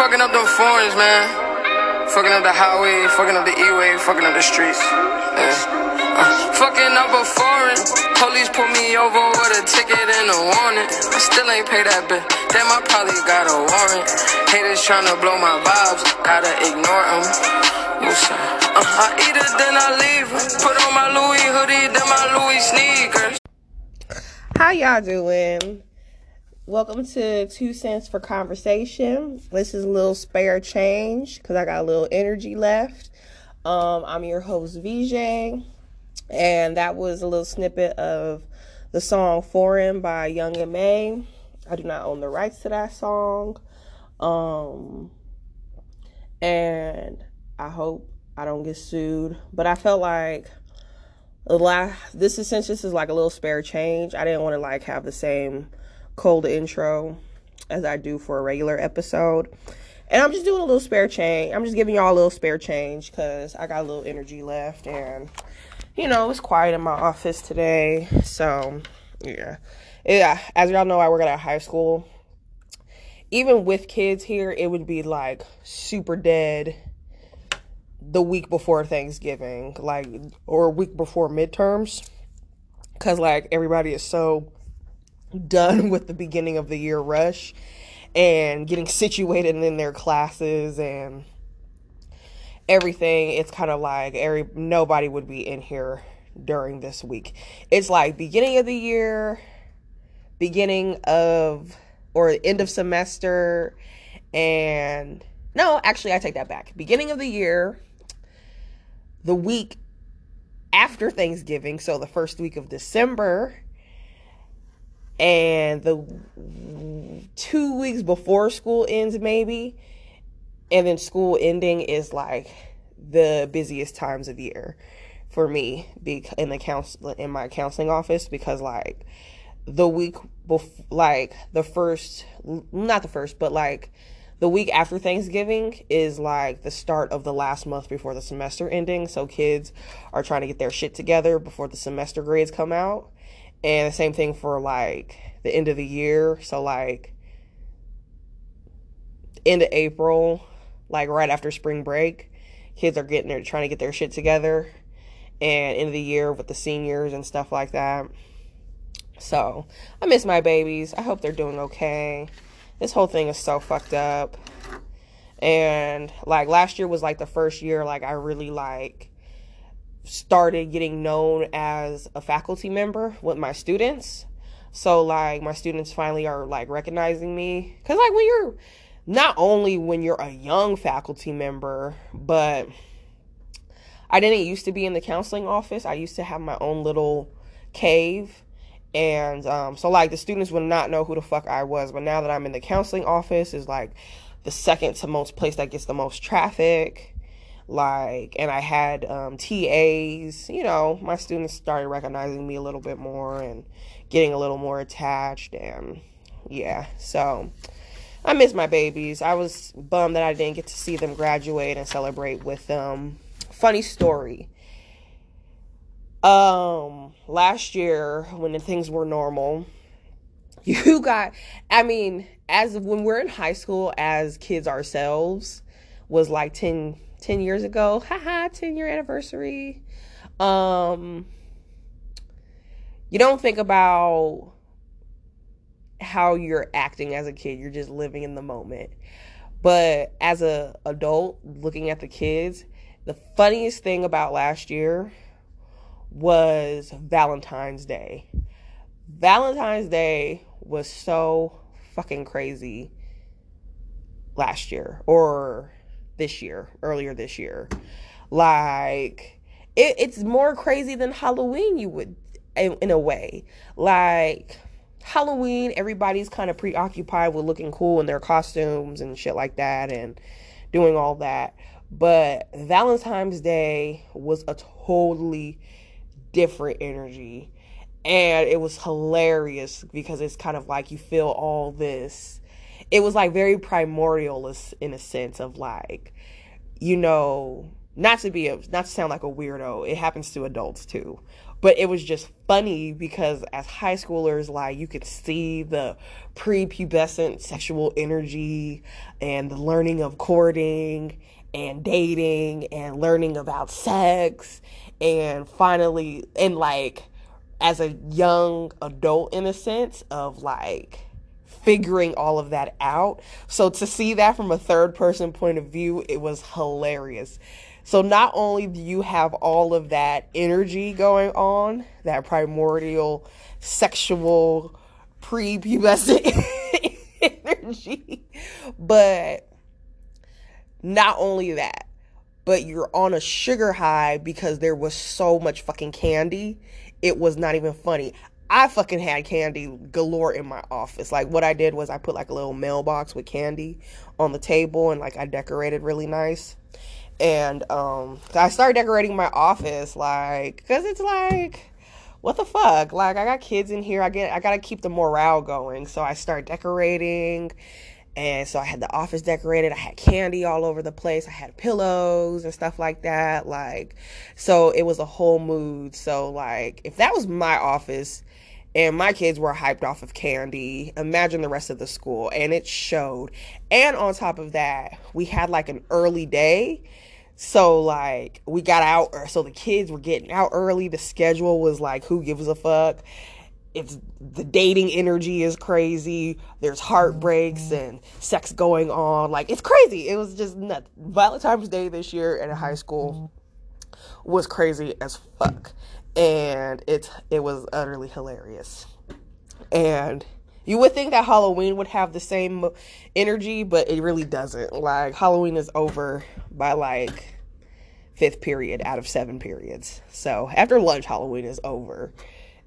fucking up them foreigns, man. Fucking up the highway, fucking up the E-way, fucking up the streets. Yeah. Uh, fucking up a foreign. Police pull me over with a ticket and a warning. I still ain't pay that bill. Damn, I probably got a warrant. Haters tryna blow my vibes, gotta ignore them. Uh, I eat it, then I leave. Put on my Louis hoodie, then my Louis sneakers. How y'all doing? Welcome to Two Cents for Conversation. This is a little spare change because I got a little energy left. Um, I'm your host, VJ, and that was a little snippet of the song Foreign by Young M.A. I do not own the rights to that song. Um, and I hope I don't get sued. But I felt like the last, this is since this is like a little spare change. I didn't want to like have the same cold intro as I do for a regular episode. And I'm just doing a little spare change. I'm just giving y'all a little spare change because I got a little energy left. And, you know, it's quiet in my office today. So, yeah. Yeah. As y'all know, I work at a high school. Even with kids here, it would be like super dead the week before Thanksgiving, like, or a week before midterms. Because, like, everybody is so done with the beginning of the year rush and getting situated in their classes and everything it's kind of like every nobody would be in here during this week. It's like beginning of the year beginning of or end of semester and no actually i take that back. Beginning of the year the week after thanksgiving so the first week of december and the two weeks before school ends maybe and then school ending is like the busiest times of year for me in the counsel in my counseling office because like the week before like the first not the first but like the week after Thanksgiving is like the start of the last month before the semester ending. So kids are trying to get their shit together before the semester grades come out and the same thing for like the end of the year. So like end of April, like right after spring break, kids are getting there trying to get their shit together. And end of the year with the seniors and stuff like that. So I miss my babies. I hope they're doing okay. This whole thing is so fucked up. And like last year was like the first year like I really like started getting known as a faculty member with my students. So like my students finally are like recognizing me cuz like when you're not only when you're a young faculty member, but I didn't used to be in the counseling office. I used to have my own little cave. And um, so like the students would not know who the fuck I was, but now that I'm in the counseling office is like the second to most place that gets the most traffic like and i had um, tas you know my students started recognizing me a little bit more and getting a little more attached and yeah so i miss my babies. I was bummed that i didn't get to see them graduate and celebrate with them. Funny story. Um last year when things were normal you got i mean as when we're in high school as kids ourselves was like 10 10 years ago. Haha, 10 year anniversary. Um you don't think about how you're acting as a kid. You're just living in the moment. But as a adult looking at the kids, the funniest thing about last year was Valentine's Day. Valentine's Day was so fucking crazy last year or this year, earlier this year. Like, it, it's more crazy than Halloween, you would, in, in a way. Like, Halloween, everybody's kind of preoccupied with looking cool in their costumes and shit like that and doing all that. But Valentine's Day was a totally different energy. And it was hilarious because it's kind of like you feel all this it was like very primordial in a sense of like, you know, not to be a, not to sound like a weirdo. It happens to adults too, but it was just funny because as high schoolers like you could see the prepubescent sexual energy and the learning of courting and dating and learning about sex and finally and like as a young adult in a sense of like figuring all of that out. So to see that from a third person point of view, it was hilarious. So not only do you have all of that energy going on, that primordial sexual prepubescent energy, but not only that, but you're on a sugar high because there was so much fucking candy. It was not even funny. I fucking had candy galore in my office. Like what I did was I put like a little mailbox with candy on the table and like I decorated really nice. And um I started decorating my office like cuz it's like what the fuck? Like I got kids in here. I get I got to keep the morale going. So I start decorating and so I had the office decorated. I had candy all over the place. I had pillows and stuff like that. Like, so it was a whole mood. So, like, if that was my office and my kids were hyped off of candy, imagine the rest of the school. And it showed. And on top of that, we had like an early day. So, like, we got out, so the kids were getting out early. The schedule was like, who gives a fuck? it's the dating energy is crazy. There's heartbreaks mm-hmm. and sex going on. Like it's crazy. It was just nuts. Valentine's Day this year in high school mm-hmm. was crazy as fuck, and it it was utterly hilarious. And you would think that Halloween would have the same energy, but it really doesn't. Like Halloween is over by like fifth period out of seven periods. So after lunch, Halloween is over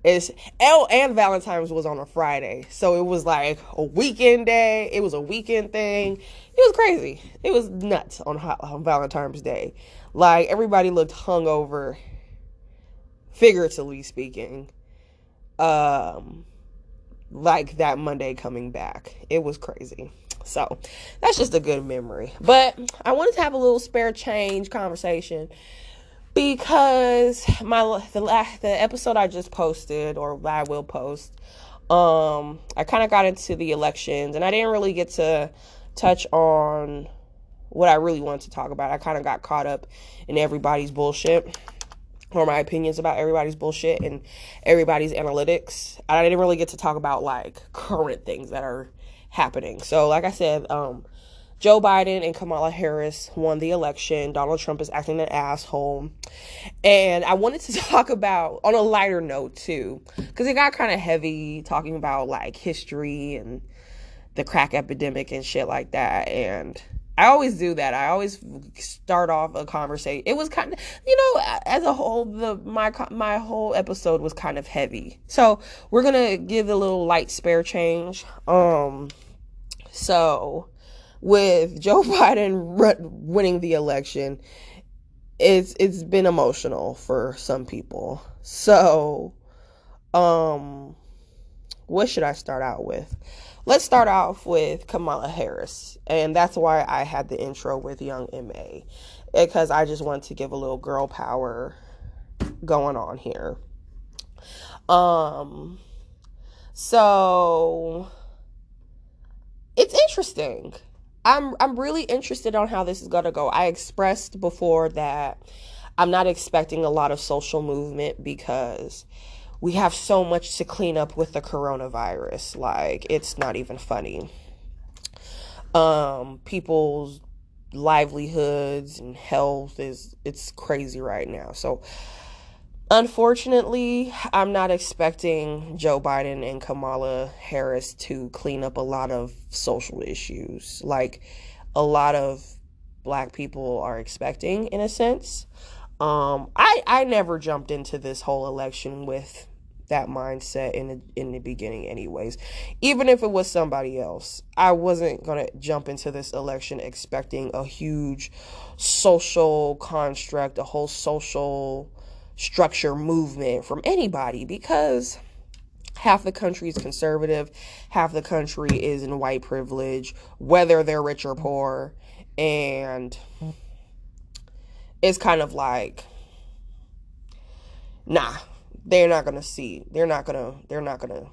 it's L and Valentine's was on a Friday. So it was like a weekend day. It was a weekend thing. It was crazy. It was nuts on, on Valentine's Day. Like everybody looked hungover, figuratively speaking. Um, like that Monday coming back. It was crazy. So that's just a good memory. But I wanted to have a little spare change conversation because my the last the episode I just posted or I will post um I kind of got into the elections and I didn't really get to touch on what I really wanted to talk about. I kind of got caught up in everybody's bullshit or my opinions about everybody's bullshit and everybody's analytics. I didn't really get to talk about like current things that are happening. So like I said, um Joe Biden and Kamala Harris won the election. Donald Trump is acting an asshole. And I wanted to talk about, on a lighter note too, because it got kind of heavy talking about like history and the crack epidemic and shit like that. And I always do that. I always start off a conversation. It was kind of, you know, as a whole, the my my whole episode was kind of heavy. So we're gonna give a little light spare change. Um, so with Joe Biden winning the election, it's it's been emotional for some people. So, um, what should I start out with? Let's start off with Kamala Harris, and that's why I had the intro with Young M.A., because I just want to give a little girl power going on here. Um, so it's interesting I'm I'm really interested on how this is to go. I expressed before that I'm not expecting a lot of social movement because we have so much to clean up with the coronavirus. Like it's not even funny. Um people's livelihoods and health is it's crazy right now. So Unfortunately, I'm not expecting Joe Biden and Kamala Harris to clean up a lot of social issues like a lot of black people are expecting in a sense. Um, I I never jumped into this whole election with that mindset in the, in the beginning anyways. Even if it was somebody else, I wasn't going to jump into this election expecting a huge social construct, a whole social structure movement from anybody because half the country is conservative, half the country is in white privilege, whether they're rich or poor. And it's kind of like, nah, they're not gonna see. They're not gonna. They're not gonna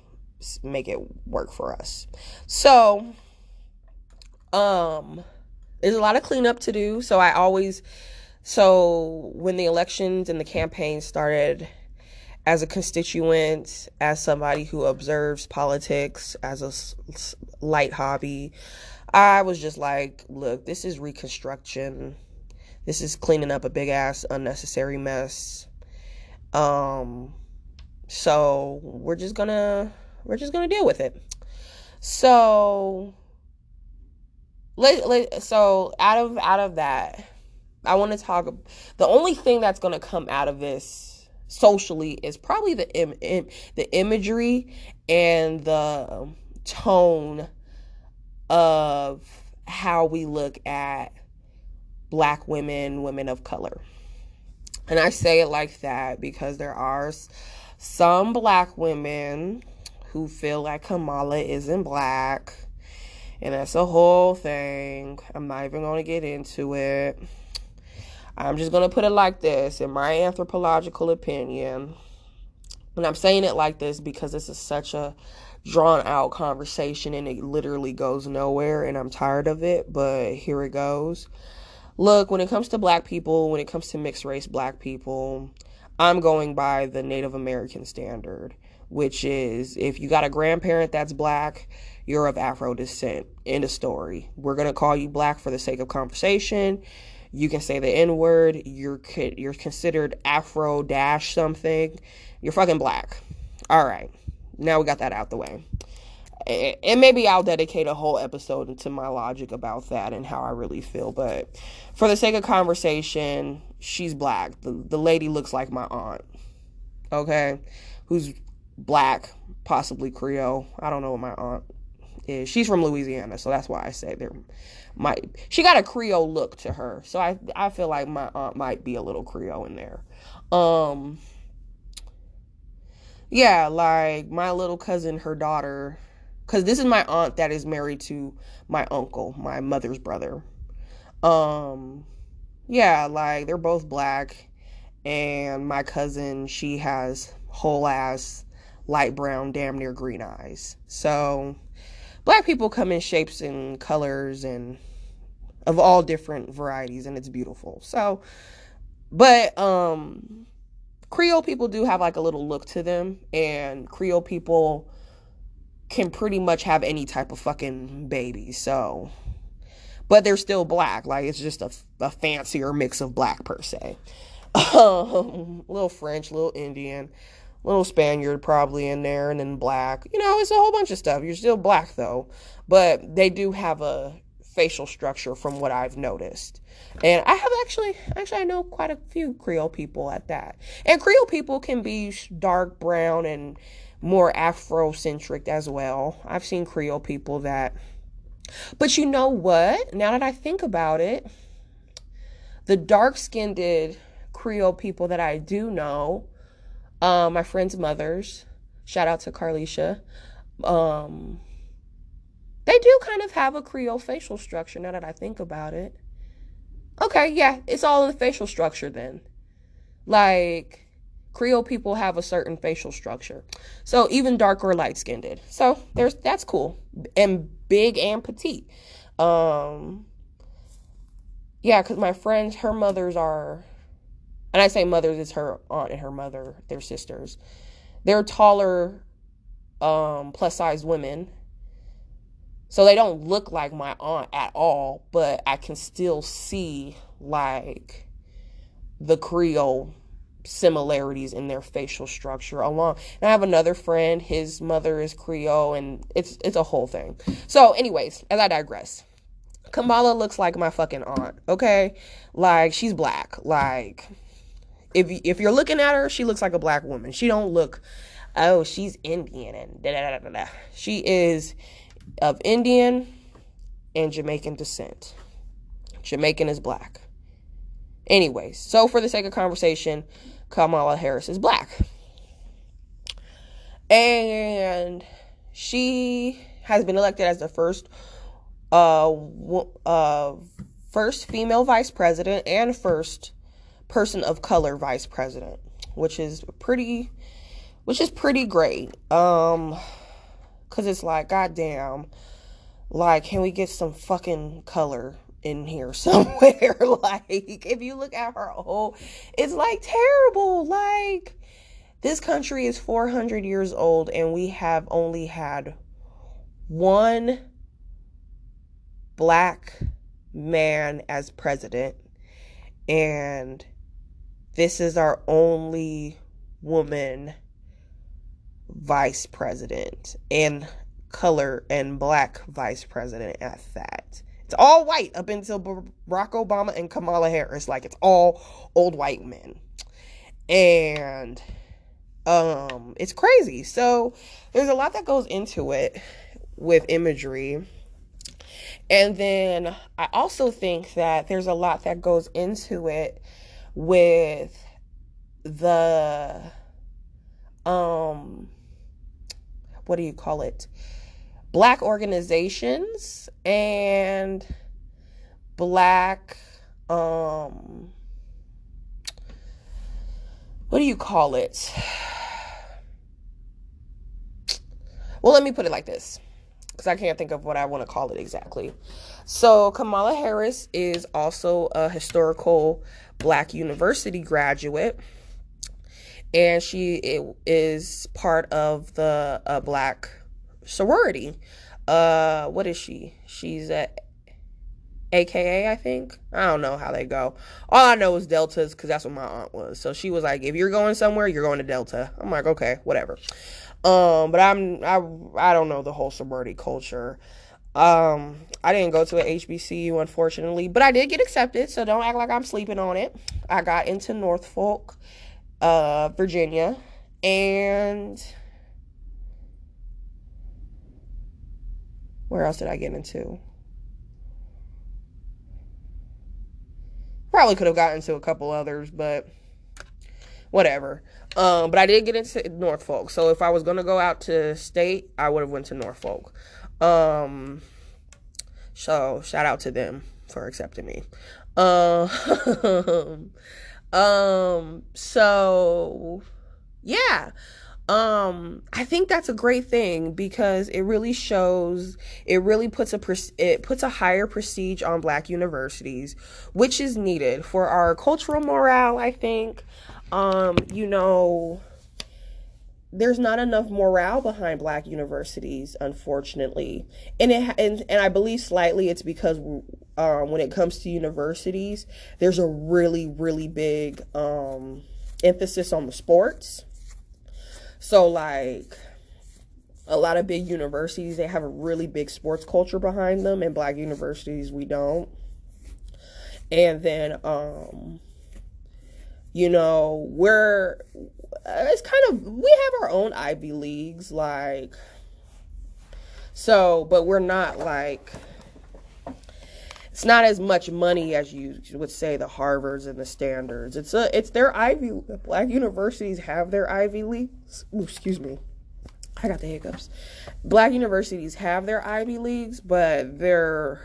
make it work for us. So, um, there's a lot of cleanup to do. So I always, so when the elections and the campaign started, as a constituent, as somebody who observes politics as a light hobby, I was just like, look, this is reconstruction. This is cleaning up a big ass unnecessary mess. Um so we're just gonna we're just gonna deal with it. So let, let so out of out of that, I want to talk. The only thing that's gonna come out of this socially is probably the Im, Im, the imagery and the um, tone of how we look at black women, women of color. And I say it like that because there are some black women who feel like Kamala isn't black. And that's a whole thing. I'm not even going to get into it. I'm just going to put it like this in my anthropological opinion. And I'm saying it like this because this is such a drawn out conversation and it literally goes nowhere and I'm tired of it, but here it goes. Look, when it comes to black people, when it comes to mixed race black people, I'm going by the Native American standard, which is if you got a grandparent that's black, you're of Afro descent. End of story. We're to call you black for the sake of conversation. You can say the N word. You're you're considered Afro dash something. You're fucking black. All right. Now we got that out the way. And maybe I'll dedicate a whole episode to my logic about that and how I really feel. But for the sake of conversation, she's black. The, the lady looks like my aunt. Okay? Who's black, possibly Creole. I don't know what my aunt is. She's from Louisiana, so that's why I say there might she got a Creole look to her. So I I feel like my aunt might be a little Creole in there. Um yeah, like my little cousin, her daughter, because this is my aunt that is married to my uncle, my mother's brother. Um, yeah, like they're both black, and my cousin, she has whole ass light brown, damn near green eyes. So, black people come in shapes and colors and of all different varieties, and it's beautiful. So, but um Creole people do have like a little look to them, and Creole people can pretty much have any type of fucking baby. So, but they're still black. Like it's just a, a fancier mix of black per se. Um, little French, little Indian, little Spaniard probably in there, and then black. You know, it's a whole bunch of stuff. You're still black though, but they do have a facial structure from what I've noticed. And I have actually, actually, I know quite a few Creole people at that. And Creole people can be dark brown and more Afrocentric as well. I've seen Creole people that. But you know what? Now that I think about it, the dark skinned Creole people that I do know, uh, my friends' mothers, shout out to Carlicia, um, they do kind of have a Creole facial structure now that I think about it. Okay, yeah, it's all in the facial structure then. Like, Creole people have a certain facial structure. So even dark or light skinned. did. So there's that's cool. And big and petite. Um yeah, because my friends, her mothers are and I say mothers, it's her aunt and her mother, they're sisters. They're taller, um, plus sized women so they don't look like my aunt at all, but I can still see like the Creole similarities in their facial structure along. And I have another friend, his mother is Creole and it's it's a whole thing. So anyways, as I digress. Kamala looks like my fucking aunt, okay? Like she's black. Like if if you're looking at her, she looks like a black woman. She don't look oh, she's Indian and da da da da. She is of Indian and Jamaican descent. Jamaican is black. Anyways, so for the sake of conversation, Kamala Harris is black. And she has been elected as the first uh, uh first female vice president and first person of color vice president, which is pretty which is pretty great. Um, cause it's like, goddamn, like, can we get some fucking color in here somewhere? like, if you look at her whole, it's like terrible. Like, this country is 400 years old and we have only had one black man as president. And this is our only woman vice president and color and black vice president at that. It's all white up until Barack Obama and Kamala Harris. Like it's all old white men. And um it's crazy so there's a lot that goes into it with imagery and then i also think that there's a lot that goes into it with the um what do you call it black organizations and black um what do you call it well, let me put it like this because I can't think of what I want to call it exactly. So, Kamala Harris is also a historical black university graduate, and she is part of the uh, black sorority. Uh, what is she? She's a AKA, I think. I don't know how they go. All I know is Deltas because that's what my aunt was. So she was like, if you're going somewhere, you're going to Delta. I'm like, okay, whatever. Um, but I'm I I don't know the whole sorority culture. Um, I didn't go to a HBCU unfortunately, but I did get accepted, so don't act like I'm sleeping on it. I got into Norfolk, uh, Virginia, and where else did I get into? Probably could have gotten into a couple others, but whatever. Um, but I did get into Norfolk. So if I was gonna go out to state, I would have went to Norfolk. Um, so shout out to them for accepting me. Um, um, so yeah. Um, I think that's a great thing because it really shows, it really puts a it puts a higher prestige on Black universities, which is needed for our cultural morale. I think, um, you know, there's not enough morale behind black universities unfortunately and it and, and i believe slightly it's because um, when it comes to universities there's a really really big um, emphasis on the sports so like a lot of big universities they have a really big sports culture behind them and black universities we don't. And then um you know we're it's kind of we have our own ivy leagues like so but we're not like it's not as much money as you would say the harvards and the Stanfords. It's a it's their ivy black universities have their ivy leagues. Ooh, excuse me. I got the hiccups. Black universities have their ivy leagues but they're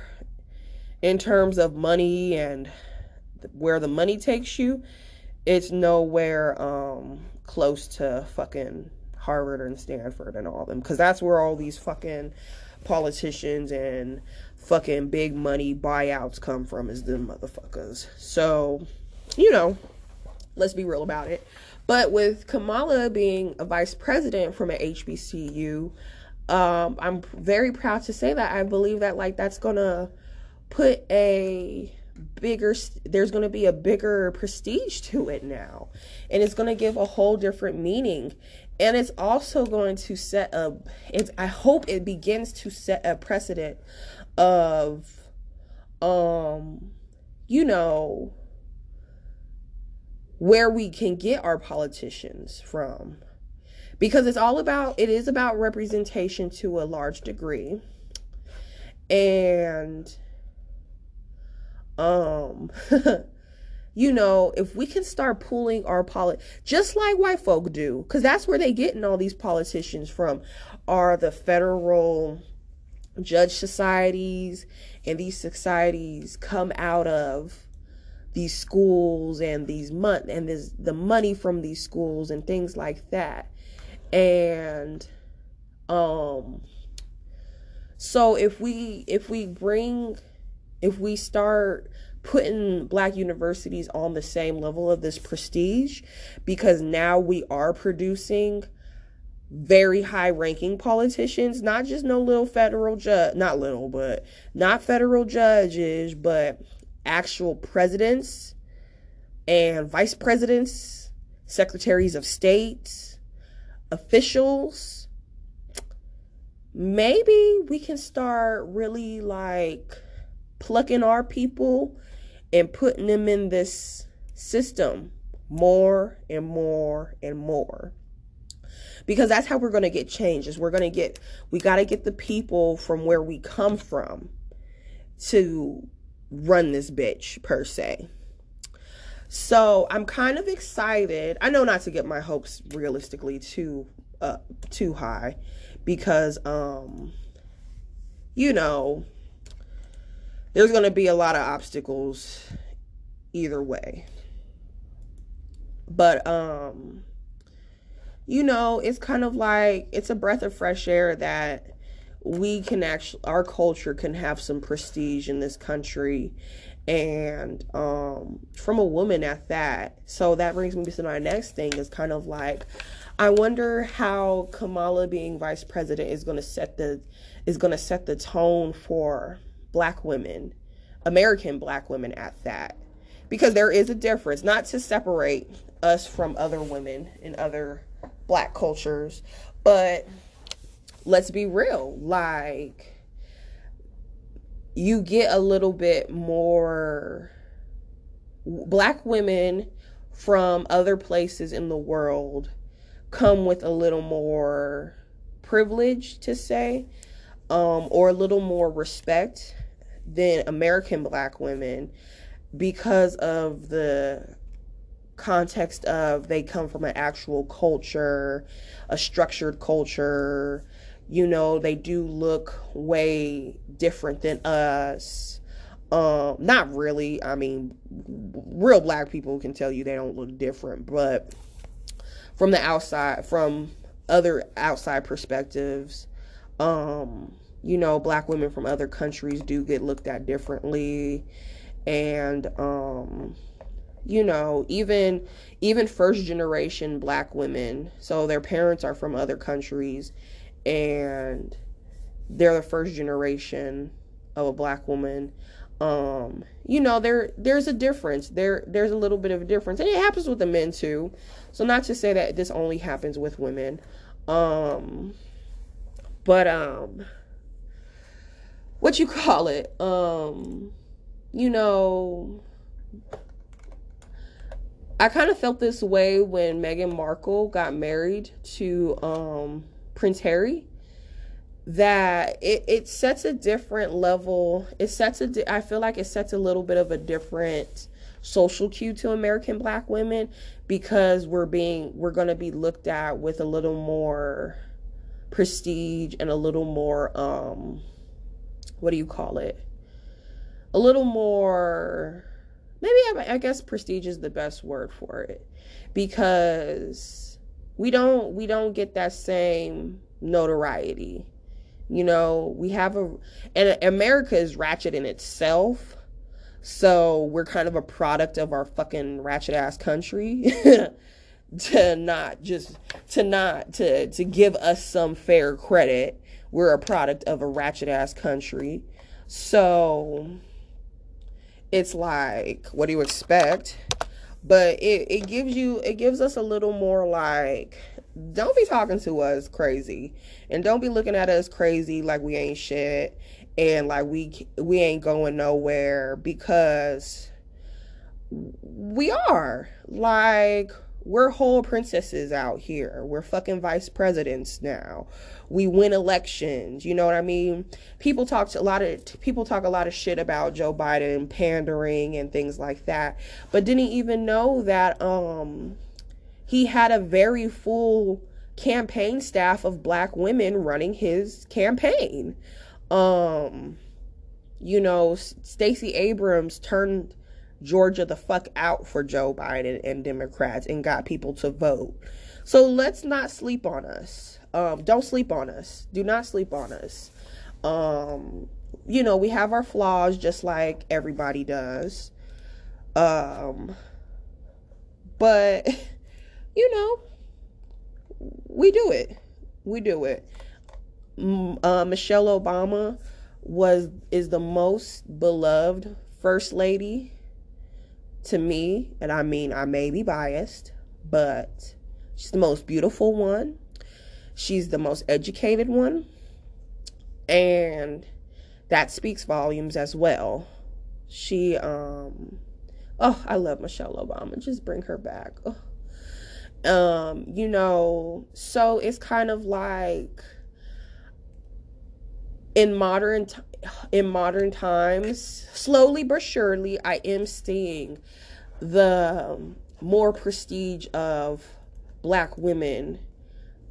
in terms of money and where the money takes you it's nowhere um close to fucking Harvard and Stanford and all them because that's where all these fucking politicians and fucking big money buyouts come from is them motherfuckers. So, you know, let's be real about it. But with Kamala being a vice president from an HBCU, um, I'm very proud to say that I believe that like that's gonna put a bigger there's going to be a bigger prestige to it now and it's going to give a whole different meaning and it's also going to set a it's i hope it begins to set a precedent of um you know where we can get our politicians from. Because it's all about it is about representation to a large degree. And um you know if we can start pulling our polit just like white folk do because that's where they getting all these politicians from are the federal judge societies and these societies come out of these schools and these month and this the money from these schools and things like that. And um so if we if we bring if we start putting black universities on the same level of this prestige because now we are producing very high ranking politicians, not just no little federal judge, not little, but not federal judges, but actual presidents and vice presidents, secretaries of state, officials. Maybe we can start really like plucking our people and putting them in this system more and more and more. Because that's how we're going to get change is we're going to get we got to get the people from where we come from to run this bitch per se. So i'm kind of excited. I know not to get my hopes realistically too uh too high because um you know there's going to be a lot of obstacles either way. But um you know, it's kind of like it's a breath of fresh air that we can actually our culture can have some prestige in this country. And um from a woman at that. So that brings me to my next thing is kind of like i wonder how kamala being vice president is going to set the is going to set the tone for black women american black women at that because there is a difference not to separate us from other women in other black cultures. But let's be real, like you get a little bit more black women from other places in the world come with a little more privilege to say um, or a little more respect than American black women because of the context of they come from an actual culture, a structured culture. You know, they do look way different than us. Um, not really. I mean, real black people can tell you they don't look different, but from the outside, from other outside perspectives, um, you know, black women from other countries do get looked at differently. And um you know even even first generation black women so their parents are from other countries and they're the first generation of a black woman. Um you know there there's a difference. There there's a little bit of a difference. And it happens with the men too. So not to say that this only happens with women. Um but um what you call it um you know I kind of felt this way when Meghan Markle got married to um, Prince Harry. That it, it sets a different level. It sets a. Di- I feel like it sets a little bit of a different social cue to American Black women because we're being we're going to be looked at with a little more prestige and a little more um what do you call it? A little more maybe I, guess prestige is the best word for it. Because we don't we don't get that same notoriety. You know we have a and america is ratchet in itself. So we're kind of a product of our fucking ratchet ass country to not just to not to to give us some fair credit we're a product of a ratchet ass country. So it's like what do you expect? But it, it gives you it gives us a little more like don't be talking to us crazy. And don't be looking at us crazy like we ain't shit. And like we we ain't going nowhere because we are. Like we're whole princesses out here. We're fucking vice presidents now. We win elections. You know what I mean? People talk a lot of people talk a lot of shit about Joe Biden pandering and things like that, but didn't even know that um he had a very full campaign staff of black women running his campaign. Um you know, Stacey Abrams turned Georgia the fuck out for Joe Biden and Democrats and got people to vote. So let's not sleep on us. Um, don't sleep on us. Do not sleep on us. Um, you know, we have our flaws just like everybody does. Um, but you know, we do it. We do it. Uh, Michelle Obama was is the most beloved first lady to me, and I mean I may be biased, but she's the most beautiful one. She's the most educated one. And that speaks volumes as well. She um oh, I love Michelle Obama. Just bring her back. Oh. Um, you know, so it's kind of like in modern t- in modern times, slowly but surely, I am seeing the um, more prestige of black women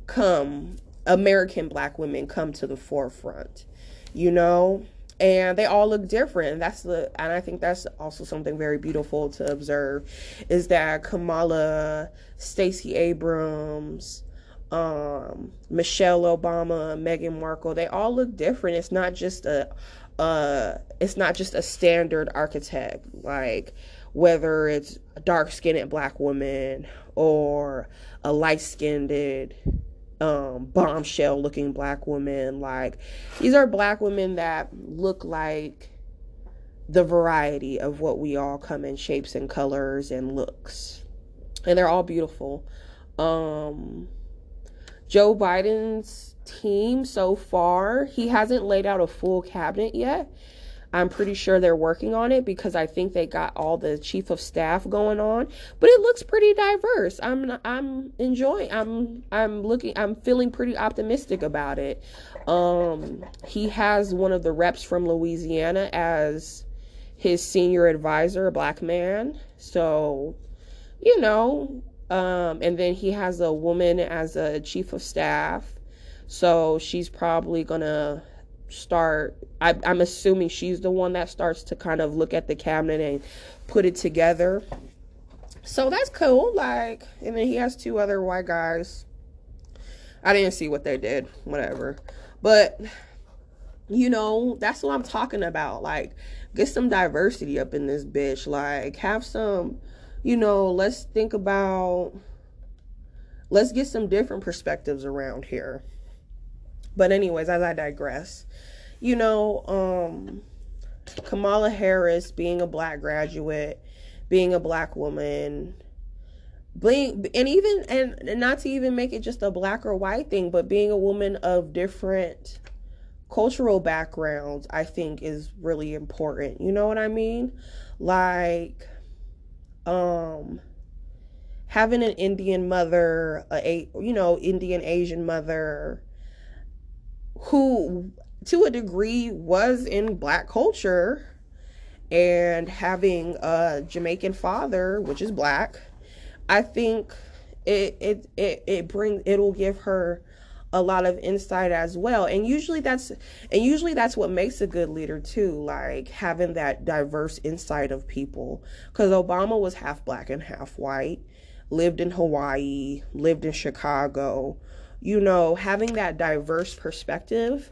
come, American black women come to the forefront, you know? And they all look different. That's the, and I think that's also something very beautiful to observe is that Kamala, Stacey Abrams, um, Michelle Obama, Meghan Markle, they all look different. It's not just a, uh, it's not just a standard archetype, like whether it's a dark skinned black woman or a light skinned um, bombshell looking black woman. Like these are black women that look like the variety of what we all come in shapes and colors and looks. And they're all beautiful. Um, Joe Biden's team so far, he hasn't laid out a full cabinet yet. I'm pretty sure they're working on it because I think they got all the chief of staff going on, but it looks pretty diverse. I'm I'm enjoying I'm I'm looking I'm feeling pretty optimistic about it. Um he has one of the reps from Louisiana as his senior advisor, a black man. So, you know, um and then he has a woman as a chief of staff. So she's probably going to start I, i'm assuming she's the one that starts to kind of look at the cabinet and put it together. So that's cool like and then he has two other white guys. I didn't see what they did whatever. But you know that's what i'm talking about like get some diversity up in this bitch like have some you know let's think about let's get some different perspectives around here but anyways, as I digress, you know, um, Kamala Harris being a black graduate, being a black woman, being and even and not to even make it just a black or white thing, but being a woman of different cultural backgrounds, I think is really important. You know what I mean? Like um having an Indian mother, a you know, Indian Asian mother, who to a degree was in black culture and having a Jamaican father, which is black, I think it it it, it brings it'll give her a lot of insight as well. And usually that's and usually that's what makes a good leader too, like having that diverse insight of people. Cuz Obama was half black and half white, lived in Hawaii, lived in Chicago, you know, having that diverse perspective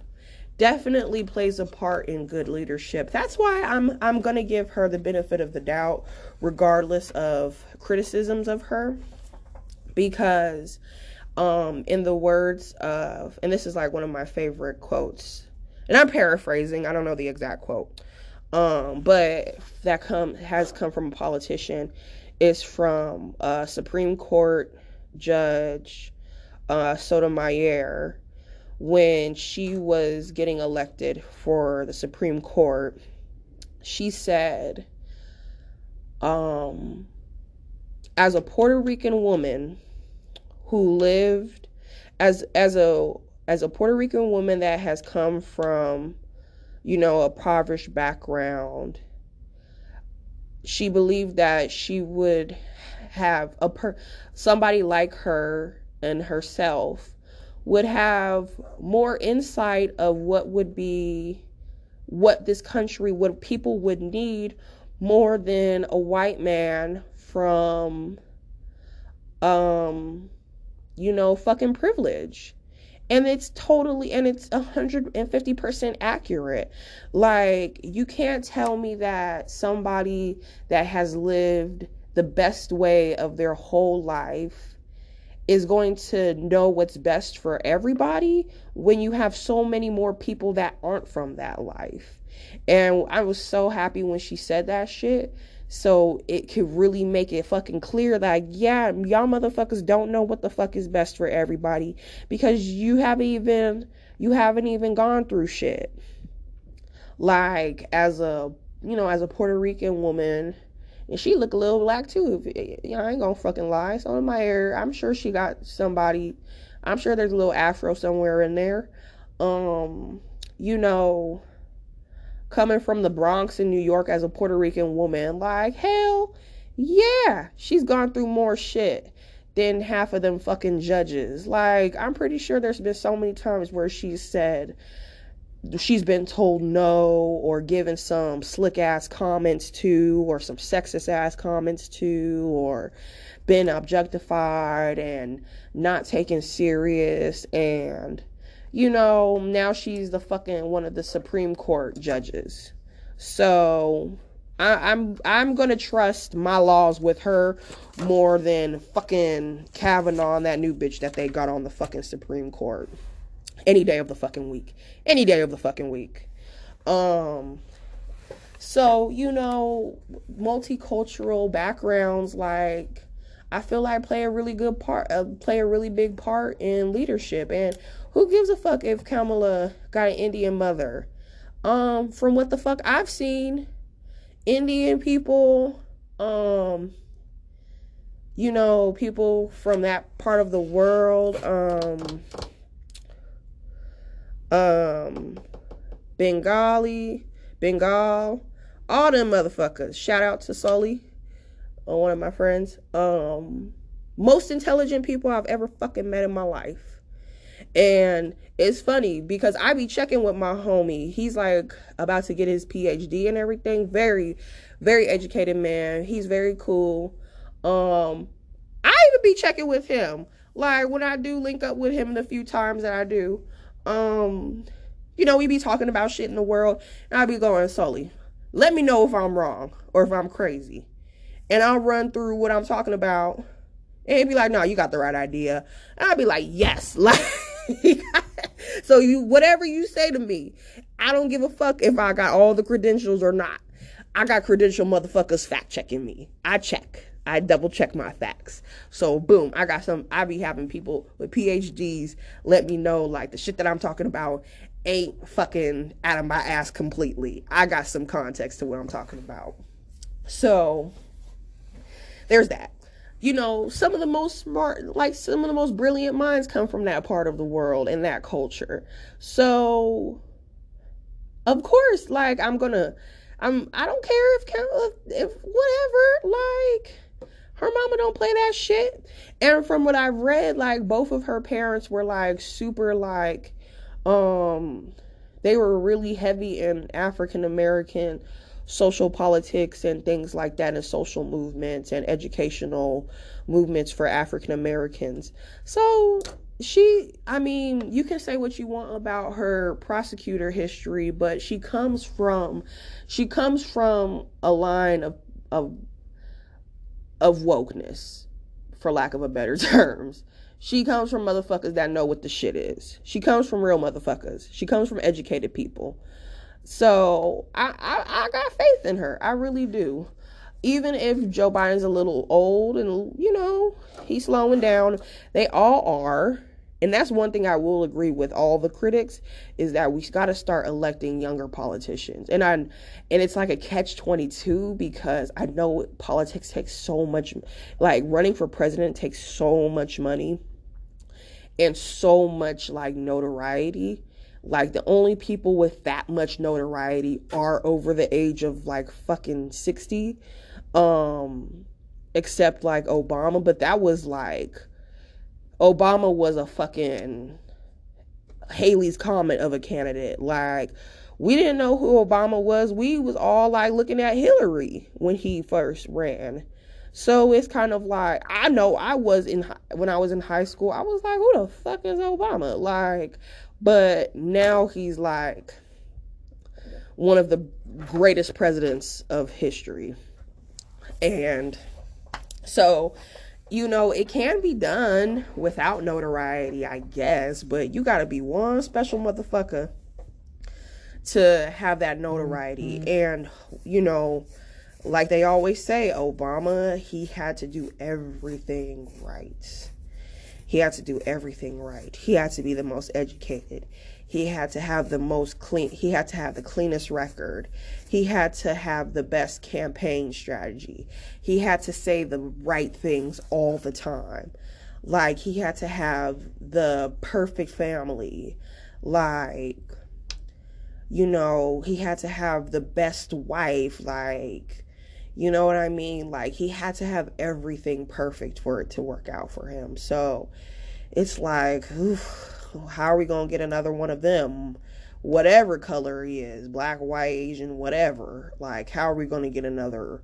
definitely plays a part in good leadership. That's why I'm I'm going to give her the benefit of the doubt regardless of criticisms of her because um in the words of and this is like one of my favorite quotes. And I'm paraphrasing, I don't know the exact quote. Um but that come has come from a politician is from a Supreme Court judge uh, Sotomayor when she was getting elected for the Supreme Court. She said, um, as a Puerto Rican woman who lived as as a as a Puerto Rican woman that has come from, you know, a impoverished background, she believed that she would have a per somebody like her and herself would have more insight of what would be what this country what people would need more than a white man from um you know, fucking privilege. And it's totally and it's 150% accurate. Like you can't tell me that somebody that has lived the best way of their whole life is going to know what's best for everybody when you have so many more people that aren't from that life. And I was so happy when she said that shit. So it could really make it fucking clear that, yeah, y'all motherfuckers don't know what the fuck is best for everybody because you haven't even, you haven't even gone through shit. Like, as a, you know, as a Puerto Rican woman, and she look a little black too. If, you know, I ain't gonna fucking lie. So in my hair, I'm sure she got somebody. I'm sure there's a little afro somewhere in there. Um, you know, coming from the Bronx in New York as a Puerto Rican woman, like hell, yeah, she's gone through more shit than half of them fucking judges. Like I'm pretty sure there's been so many times where she's said she's been told no or given some slick ass comments to or some sexist ass comments to or been objectified and not taken serious and you know now she's the fucking one of the supreme court judges so I, i'm i'm gonna trust my laws with her more than fucking kavanaugh and that new bitch that they got on the fucking supreme court any day of the fucking week. Any day of the fucking week. Um so, you know, multicultural backgrounds like I feel like play a really good part uh, play a really big part in leadership and who gives a fuck if Kamala got an Indian mother? Um from what the fuck I've seen Indian people um you know, people from that part of the world um um, Bengali, Bengal, all them motherfuckers. Shout out to Sully, uh, one of my friends. Um, most intelligent people I've ever fucking met in my life. And it's funny because I be checking with my homie. He's like about to get his PhD and everything. Very, very educated man. He's very cool. Um, I even be checking with him. Like when I do link up with him the few times that I do um, you know, we be talking about shit in the world, and I'll be going, Sully, let me know if I'm wrong or if I'm crazy. And I'll run through what I'm talking about. And he'd be like, no, you got the right idea. And I'll be like, yes. Like so you whatever you say to me, I don't give a fuck if I got all the credentials or not. I got credential motherfuckers fact checking me. I check. I double check my facts. So boom, I got some I be having people with PhDs let me know like the shit that I'm talking about ain't fucking out of my ass completely. I got some context to what I'm talking about. So there's that. You know, some of the most smart, like some of the most brilliant minds come from that part of the world and that culture. So, of course, like I'm gonna, I'm, I don't care if, if whatever, like, her mama don't play that shit. And from what I've read, like both of her parents were like super like um they were really heavy in African American social politics and things like that and social movements and educational movements for African Americans. So she I mean, you can say what you want about her prosecutor history, but she comes from she comes from a line of of of wokeness, for lack of a better terms. She comes from motherfuckers that know what the shit is. She comes from real motherfuckers. She comes from educated people. So I, I, I got faith in her. I really do. Even if Joe Biden's a little old and you know he's slowing down, they all are and that's one thing I will agree with all the critics is that we got to start electing younger politicians. And I and it's like a catch 22 because I know politics takes so much like running for president takes so much money and so much like notoriety. Like the only people with that much notoriety are over the age of like fucking 60 um except like Obama, but that was like Obama was a fucking Halley's Comet of a candidate. Like, we didn't know who Obama was. We was all like looking at Hillary when he first ran. So it's kind of like I know I was in when I was in high school, I was like, who the fuck is Obama? Like, but now he's like one of the greatest presidents of history. And so, you know, it can be done without notoriety, I guess, but you got to be one special motherfucker to have that notoriety. Mm-hmm. And, you know, like they always say, Obama, he had to do everything right. He had to do everything right. He had to be the most educated. He had to have the most clean, he had to have the cleanest record. He had to have the best campaign strategy. He had to say the right things all the time. Like, he had to have the perfect family. Like, you know, he had to have the best wife. Like, you know what I mean? Like he had to have everything perfect for it to work out for him. So it's like, oof, how are we going to get another one of them? Whatever color he is, black, white, Asian, whatever. Like, how are we going to get another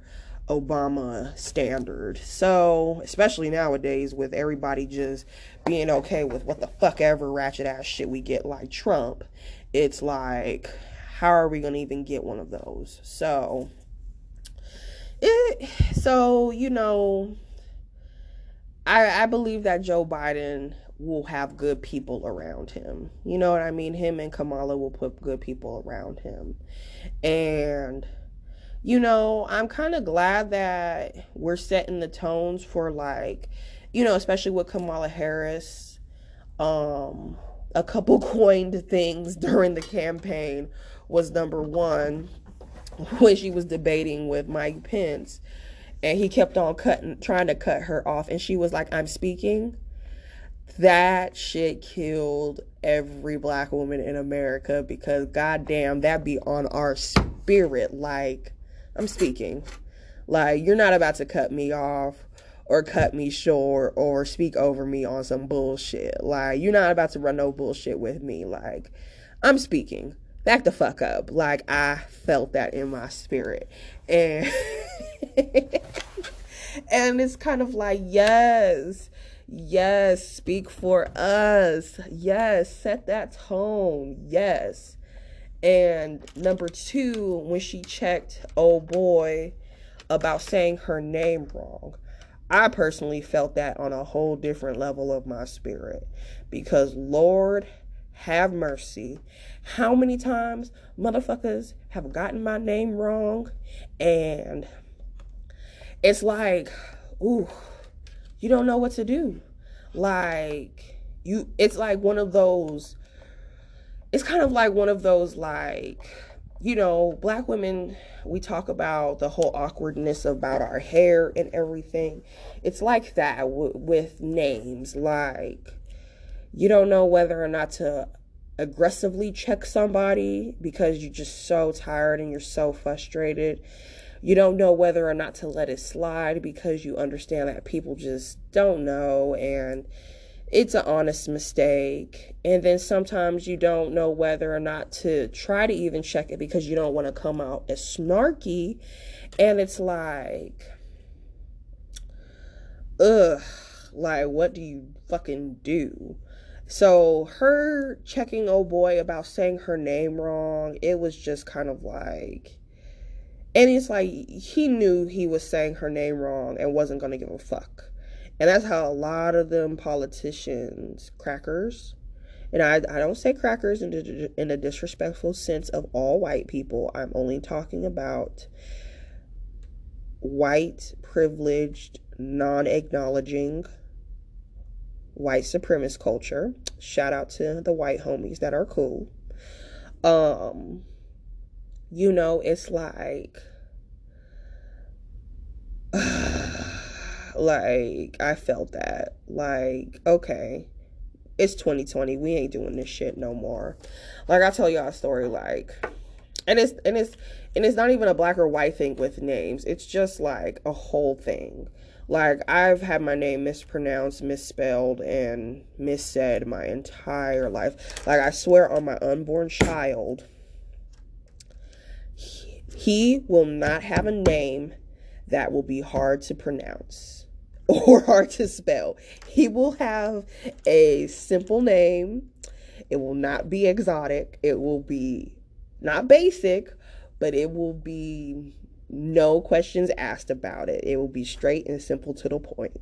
Obama standard? So, especially nowadays with everybody just being okay with what the fuck ever ratchet ass shit we get like Trump, it's like, how are we going to even get one of those? So, it so you know I I believe that Joe Biden will have good people around him. You know what I mean? Him and Kamala will put good people around him. And you know, I'm kind of glad that we're setting the tones for like, you know, especially with Kamala Harris um a couple coined things during the campaign was number 1 when she was debating with Mike Pence and he kept on cutting trying to cut her off and she was like I'm speaking. That shit killed every black woman in America because goddamn that be on our spirit. Like I'm speaking. Like you're not about to cut me off or cut me short or speak over me on some bullshit. Like you're not about to run no bullshit with me. Like I'm speaking back the fuck up. Like I felt that in my spirit. And and it's kind of like, yes, yes, speak for us. Yes, set that tone. Yes. And number two, when she checked, oh boy, about saying her name wrong. I personally felt that on a whole different level of my spirit because Lord have mercy. How many times motherfuckers have gotten my name wrong and it's like, ooh, you don't know what to do. Like you it's like one of those it's kind of like one of those like you know, black women, we talk about the whole awkwardness about our hair and everything. It's like that w- with names. Like, you don't know whether or not to aggressively check somebody because you're just so tired and you're so frustrated. You don't know whether or not to let it slide because you understand that people just don't know and it's an honest mistake. And then sometimes you don't know whether or not to try to even check it because you don't want to come out as snarky. And it's like, ugh, like, what do you fucking do? So her checking oh boy about saying her name wrong, it was just kind of like and it's like he knew he was saying her name wrong and wasn't going to give a fuck. And that's how a lot of them politicians, crackers, and I, I don't say crackers in, in a disrespectful sense of all white people. I'm only talking about white, privileged, non acknowledging white supremacist culture. Shout out to the white homies that are cool. Um, you know, it's like, like, I felt that. Like, okay, it's 2020. We ain't doing this shit no more. Like, I tell y'all a story, like, and it's, and it's, and it's not even a black or white thing with names. It's just like a whole thing. Like, I've had my name mispronounced, misspelled, and missaid my entire life. Like, I swear on my unborn child, he, he will not have a name that will be hard to pronounce or hard to spell. He will have a simple name. It will not be exotic. It will be not basic, but it will be no questions asked about it. It will be straight and simple to the point.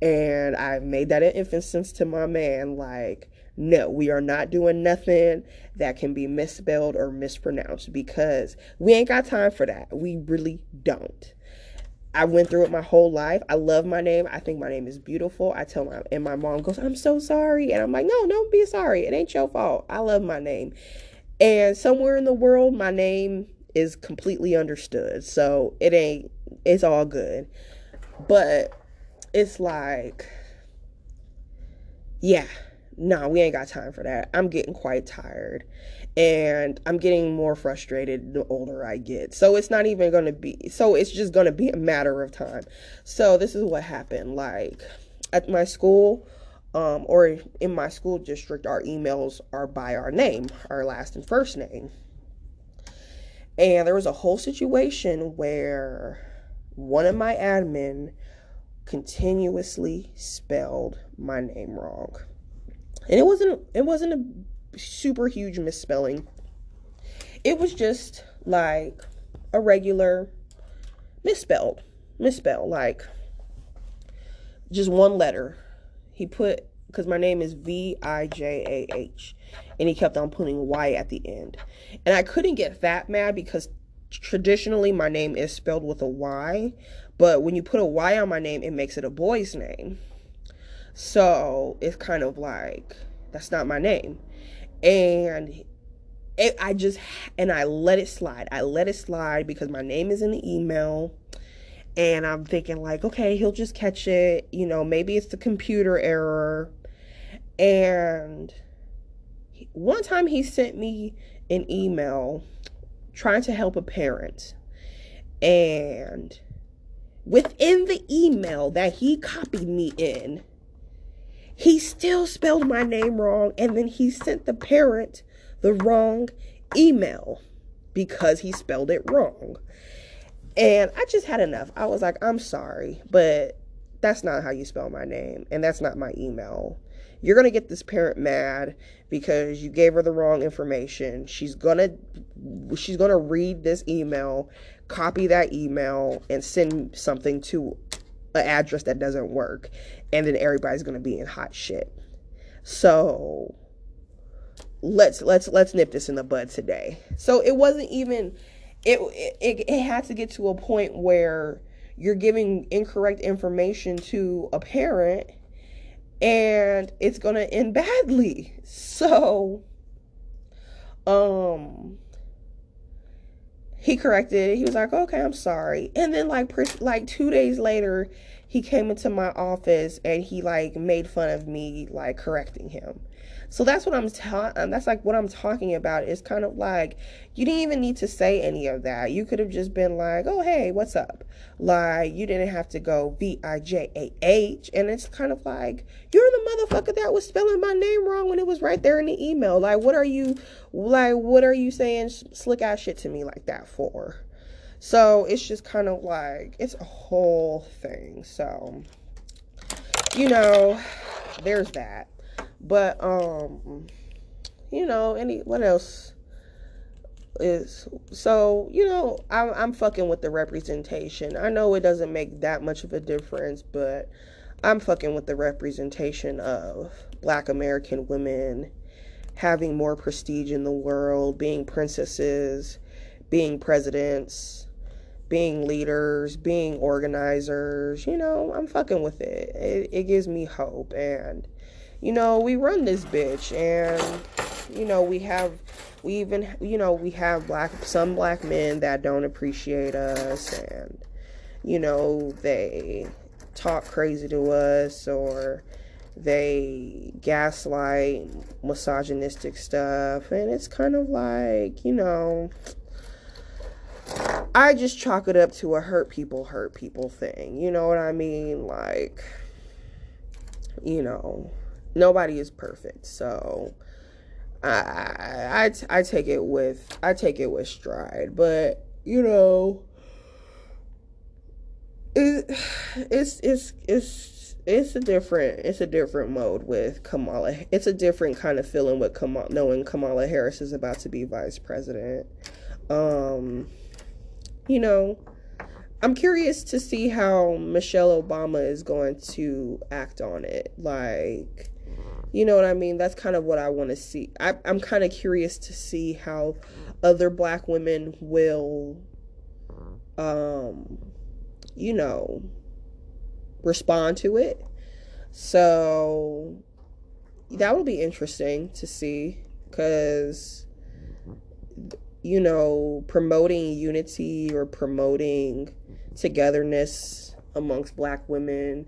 And I've made that an emphasis to my man like, no, we are not doing nothing that can be misspelled or mispronounced because we ain't got time for that. We really don't. I went through it my whole life. I love my name. I think my name is beautiful. I tell my and my mom goes, "I'm so sorry," and I'm like, "No, don't be sorry. It ain't your fault. I love my name." And somewhere in the world, my name is completely understood. So it ain't. It's all good. But it's like, yeah, nah, we ain't got time for that. I'm getting quite tired and I'm getting more frustrated the older I get. So it's not even going to be, so it's just going to be a matter of time. So this is what happened. Like at my school, um, or in my school district, our emails are by our name, our last and first name. And there was a whole situation where one of my admin continuously spelled my name wrong. And it wasn't it wasn't a super huge misspelling. It was just like a regular misspelled, misspell, like just one letter. He put because my name is V I J A H, and he kept on putting Y at the end, and I couldn't get that mad because traditionally my name is spelled with a Y, but when you put a Y on my name, it makes it a boy's name. So it's kind of like that's not my name and it, I just and I let it slide. I let it slide because my name is in the email and I'm thinking like, okay, he'll just catch it, you know, maybe it's the computer error. And one time he sent me an email trying to help a parent. And within the email that he copied me in, he still spelled my name wrong and then he sent the parent the wrong email because he spelled it wrong. And I just had enough. I was like, I'm sorry, but that's not how you spell my name and that's not my email. You're going to get this parent mad because you gave her the wrong information. She's going to she's going to read this email, copy that email and send something to an address that doesn't work. And then everybody's going to be in hot shit. So let's let's let's nip this in the bud today. So it wasn't even it it, it had to get to a point where you're giving incorrect information to a parent and it's going to end badly so um he corrected it. He was like, "Okay, I'm sorry." And then like like 2 days later, he came into my office and he like made fun of me like correcting him. So that's what I'm talking. Um, that's like what I'm talking about. It's kind of like you didn't even need to say any of that. You could have just been like, "Oh, hey, what's up?" Like you didn't have to go V I J A H. And it's kind of like you're the motherfucker that was spelling my name wrong when it was right there in the email. Like, what are you, like, what are you saying slick ass shit to me like that for? So it's just kind of like it's a whole thing. So you know, there's that. But um, you know, any what else is so you know I'm I'm fucking with the representation. I know it doesn't make that much of a difference, but I'm fucking with the representation of Black American women having more prestige in the world, being princesses, being presidents, being leaders, being organizers. You know, I'm fucking with it. It, it gives me hope and you know, we run this bitch and you know, we have we even you know, we have black some black men that don't appreciate us and you know, they talk crazy to us or they gaslight misogynistic stuff and it's kind of like, you know, I just chalk it up to a hurt people hurt people thing. You know what I mean? Like you know, nobody is perfect. So I, I I take it with I take it with stride, but you know it, it's it's it's it's a different it's a different mode with Kamala. It's a different kind of feeling with Kamala knowing Kamala Harris is about to be vice president. Um, you know, I'm curious to see how Michelle Obama is going to act on it. Like, you know what I mean? That's kind of what I want to see. I, I'm kind of curious to see how other black women will, um, you know, respond to it. So that will be interesting to see because you know, promoting unity or promoting togetherness amongst black women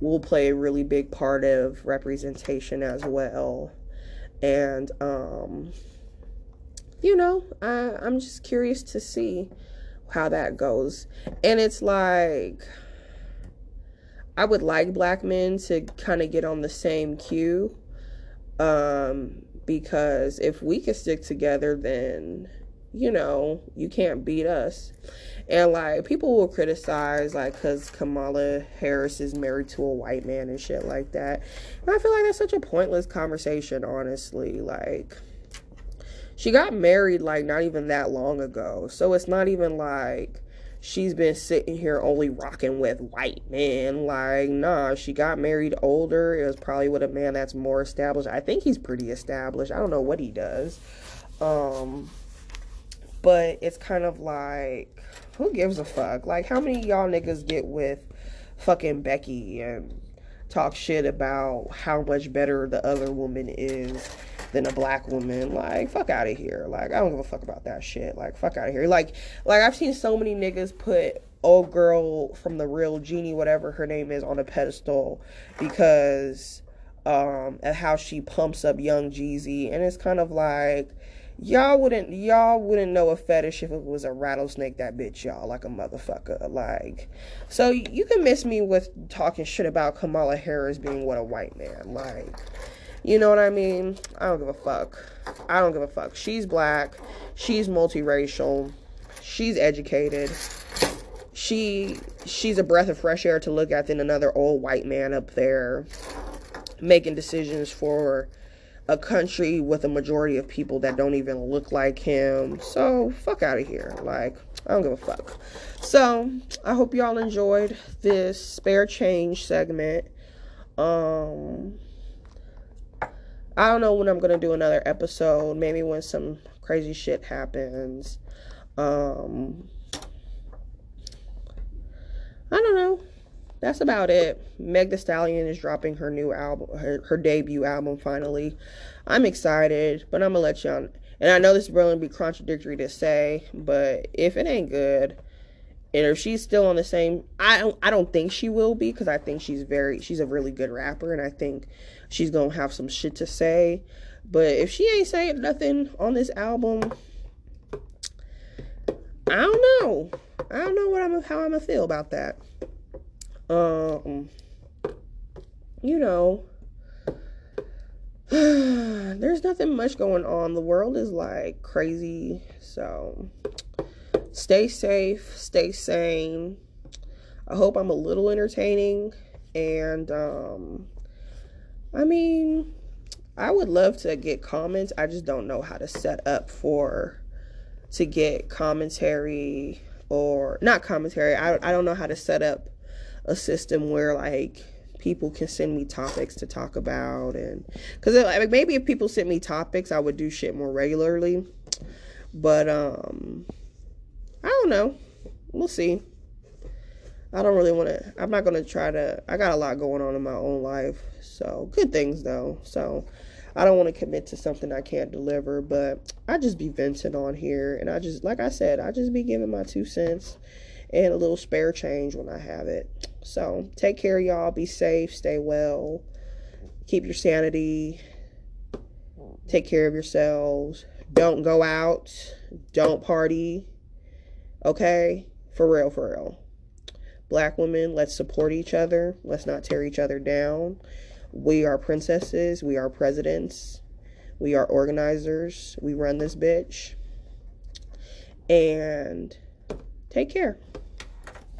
will play a really big part of representation as well. And, um, you know, I, I'm just curious to see how that goes. And it's like, I would like black men to kind of get on the same cue. Um, because if we can stick together, then you know you can't beat us. And like people will criticize like because Kamala Harris is married to a white man and shit like that. And I feel like that's such a pointless conversation, honestly. Like she got married like not even that long ago, so it's not even like she's been sitting here only rocking with white men. Like, nah, she got married older. It was probably with a man that's more established. I think he's pretty established. I don't know what he does. Um, but it's kind of like, who gives a fuck? Like, how many y'all niggas get with fucking Becky and talk shit about how much better the other woman is than a black woman. Like, fuck out of here. Like, I don't give a fuck about that shit. Like, fuck out of here. Like, like I've seen so many niggas put old girl from the real Jeannie, whatever her name is, on a pedestal because um of how she pumps up young Jeezy. And it's kind of like y'all wouldn't y'all wouldn't know a fetish if it was a rattlesnake that bit y'all like a motherfucker like so you can miss me with talking shit about kamala harris being what a white man like you know what I mean? I don't give a fuck. I don't give a fuck. She's black. She's multiracial. She's educated. She she's a breath of fresh air to look at than another old white man up there making decisions for a country with a majority of people that don't even look like him. So, fuck out of here. Like, I don't give a fuck. So, I hope y'all enjoyed this spare change segment. Um I don't know when I'm gonna do another episode. Maybe when some crazy shit happens. Um, I don't know. That's about it. Meg Thee Stallion is dropping her new album, her, her debut album finally. I'm excited, but I'm gonna let y'all. And I know this is gonna be contradictory to say, but if it ain't good, and if she's still on the same, I don't, I don't think she will be because I think she's very, she's a really good rapper, and I think she's gonna have some shit to say. But if she ain't saying nothing on this album, I don't know. I don't know what I'm how I'm gonna feel about that. Um, you know, there's nothing much going on. The world is like crazy, so stay safe, stay sane. I hope I'm a little entertaining and um I mean, I would love to get comments. I just don't know how to set up for to get commentary or not commentary. I I don't know how to set up a system where like people can send me topics to talk about and because like, maybe if people sent me topics i would do shit more regularly but um i don't know we'll see I don't really want to, I'm not going to try to, I got a lot going on in my own life. So, good things though. So, I don't want to commit to something I can't deliver, but I just be venting on here. And I just, like I said, I just be giving my two cents and a little spare change when I have it. So, take care, y'all. Be safe, stay well, keep your sanity, take care of yourselves. Don't go out, don't party. Okay? For real, for real. Black women, let's support each other. Let's not tear each other down. We are princesses. We are presidents. We are organizers. We run this bitch. And take care.